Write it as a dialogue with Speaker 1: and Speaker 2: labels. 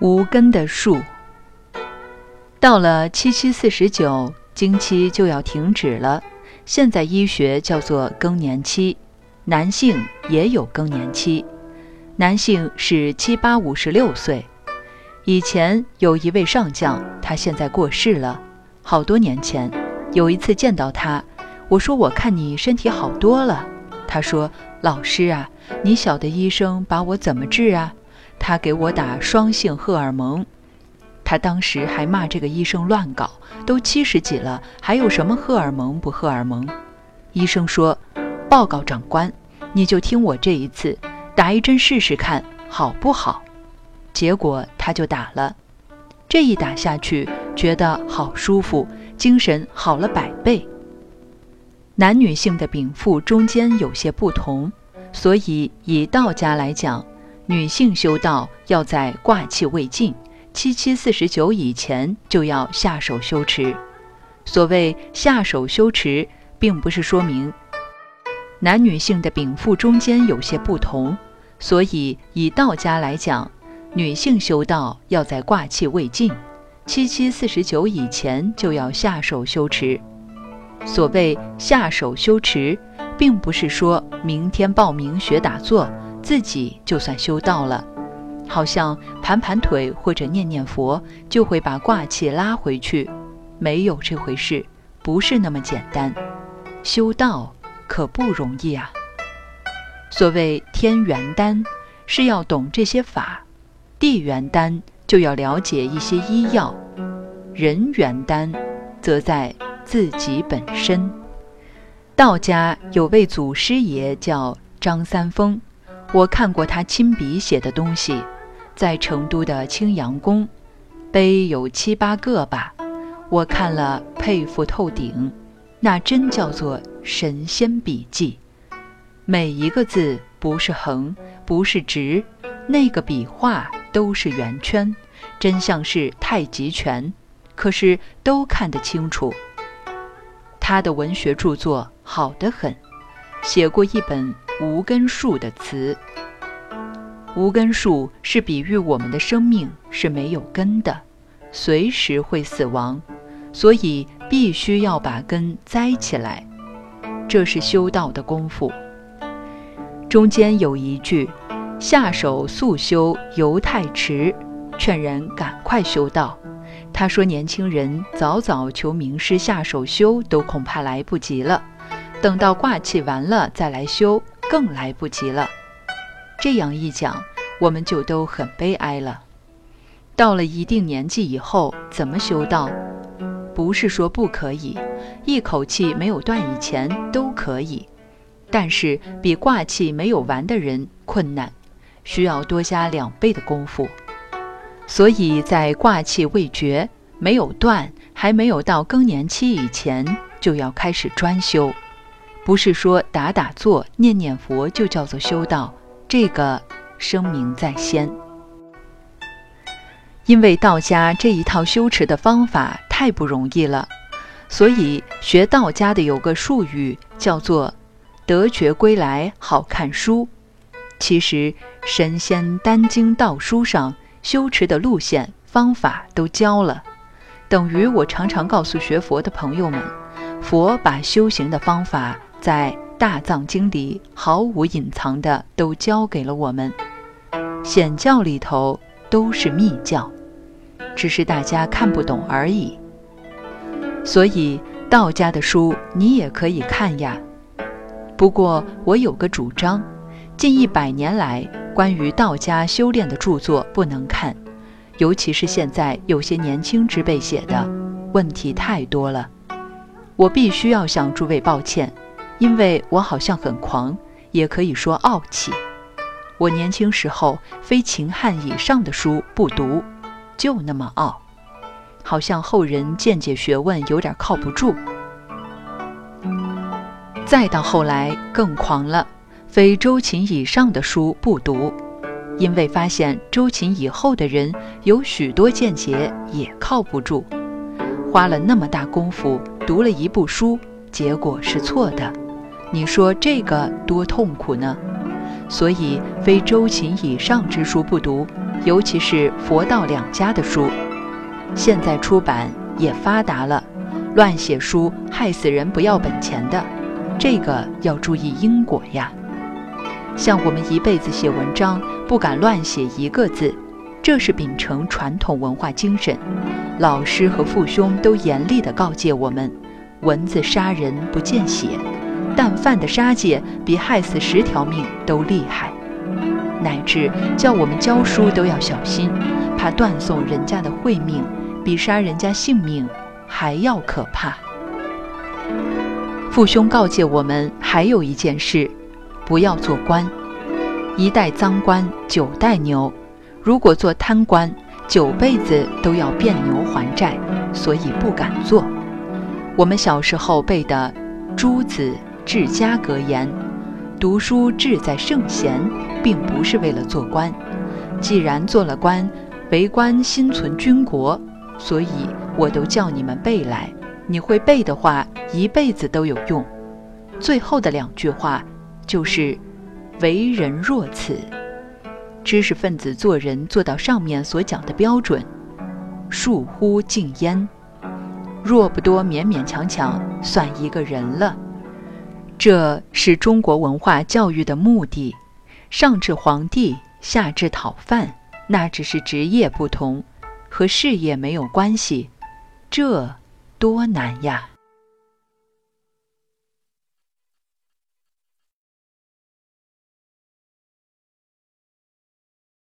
Speaker 1: 无根的树。到了七七四十九，经期就要停止了。现在医学叫做更年期，男性也有更年期，男性是七八五十六岁。以前有一位上将，他现在过世了。好多年前，有一次见到他，我说：“我看你身体好多了。”他说：“老师啊，你晓得医生把我怎么治啊？他给我打双性荷尔蒙。他当时还骂这个医生乱搞，都七十几了，还有什么荷尔蒙不荷尔蒙？医生说：报告长官，你就听我这一次，打一针试试看好不好？结果他就打了，这一打下去，觉得好舒服，精神好了百倍。男女性的禀赋中间有些不同，所以以道家来讲，女性修道要在卦气未尽、七七四十九以前就要下手修持。所谓下手修持，并不是说明男女性的禀赋中间有些不同，所以以道家来讲，女性修道要在卦气未尽、七七四十九以前就要下手修持。所谓下手修持，并不是说明天报名学打坐，自己就算修道了，好像盘盘腿或者念念佛就会把卦气拉回去，没有这回事，不是那么简单。修道可不容易啊。所谓天元丹，是要懂这些法；地元丹就要了解一些医药；人元丹，则在。自己本身，道家有位祖师爷叫张三丰，我看过他亲笔写的东西，在成都的青阳宫，碑有七八个吧，我看了佩服透顶，那真叫做神仙笔记，每一个字不是横，不是直，那个笔画都是圆圈，真像是太极拳，可是都看得清楚。他的文学著作好得很，写过一本《无根树》的词。无根树是比喻我们的生命是没有根的，随时会死亡，所以必须要把根栽起来。这是修道的功夫。中间有一句：“下手速修犹太迟”，劝人赶快修道。他说：“年轻人早早求名师下手修，都恐怕来不及了。等到挂气完了再来修，更来不及了。”这样一讲，我们就都很悲哀了。到了一定年纪以后，怎么修道？不是说不可以，一口气没有断以前都可以，但是比挂气没有完的人困难，需要多加两倍的功夫。所以在卦气未绝、没有断、还没有到更年期以前，就要开始专修，不是说打打坐、念念佛就叫做修道。这个声明在先，因为道家这一套修持的方法太不容易了，所以学道家的有个术语叫做“得觉归来好看书”。其实神仙丹经道书上。修持的路线方法都教了，等于我常常告诉学佛的朋友们，佛把修行的方法在大藏经里毫无隐藏的都教给了我们，显教里头都是密教，只是大家看不懂而已。所以道家的书你也可以看呀，不过我有个主张，近一百年来。关于道家修炼的著作不能看，尤其是现在有些年轻之辈写的，问题太多了。我必须要向诸位抱歉，因为我好像很狂，也可以说傲气。我年轻时候非秦汉以上的书不读，就那么傲，好像后人见解学问有点靠不住。再到后来更狂了。非周秦以上的书不读，因为发现周秦以后的人有许多见解也靠不住。花了那么大功夫读了一部书，结果是错的，你说这个多痛苦呢？所以非周秦以上之书不读，尤其是佛道两家的书。现在出版也发达了，乱写书害死人不要本钱的，这个要注意因果呀。像我们一辈子写文章，不敢乱写一个字，这是秉承传统文化精神。老师和父兄都严厉地告诫我们：文字杀人不见血，但犯的杀戒比害死十条命都厉害。乃至叫我们教书都要小心，怕断送人家的慧命，比杀人家性命还要可怕。父兄告诫我们还有一件事。不要做官，一代脏官九代牛。如果做贪官，九辈子都要变牛还债，所以不敢做。我们小时候背的《朱子治家格言》，读书志在圣贤，并不是为了做官。既然做了官，为官心存军国，所以我都叫你们背来。你会背的话，一辈子都有用。最后的两句话。就是为人若此，知识分子做人做到上面所讲的标准，恕乎敬焉。若不多勉勉强强，算一个人了。这是中国文化教育的目的。上至皇帝，下至讨饭，那只是职业不同，和事业没有关系。这多难呀！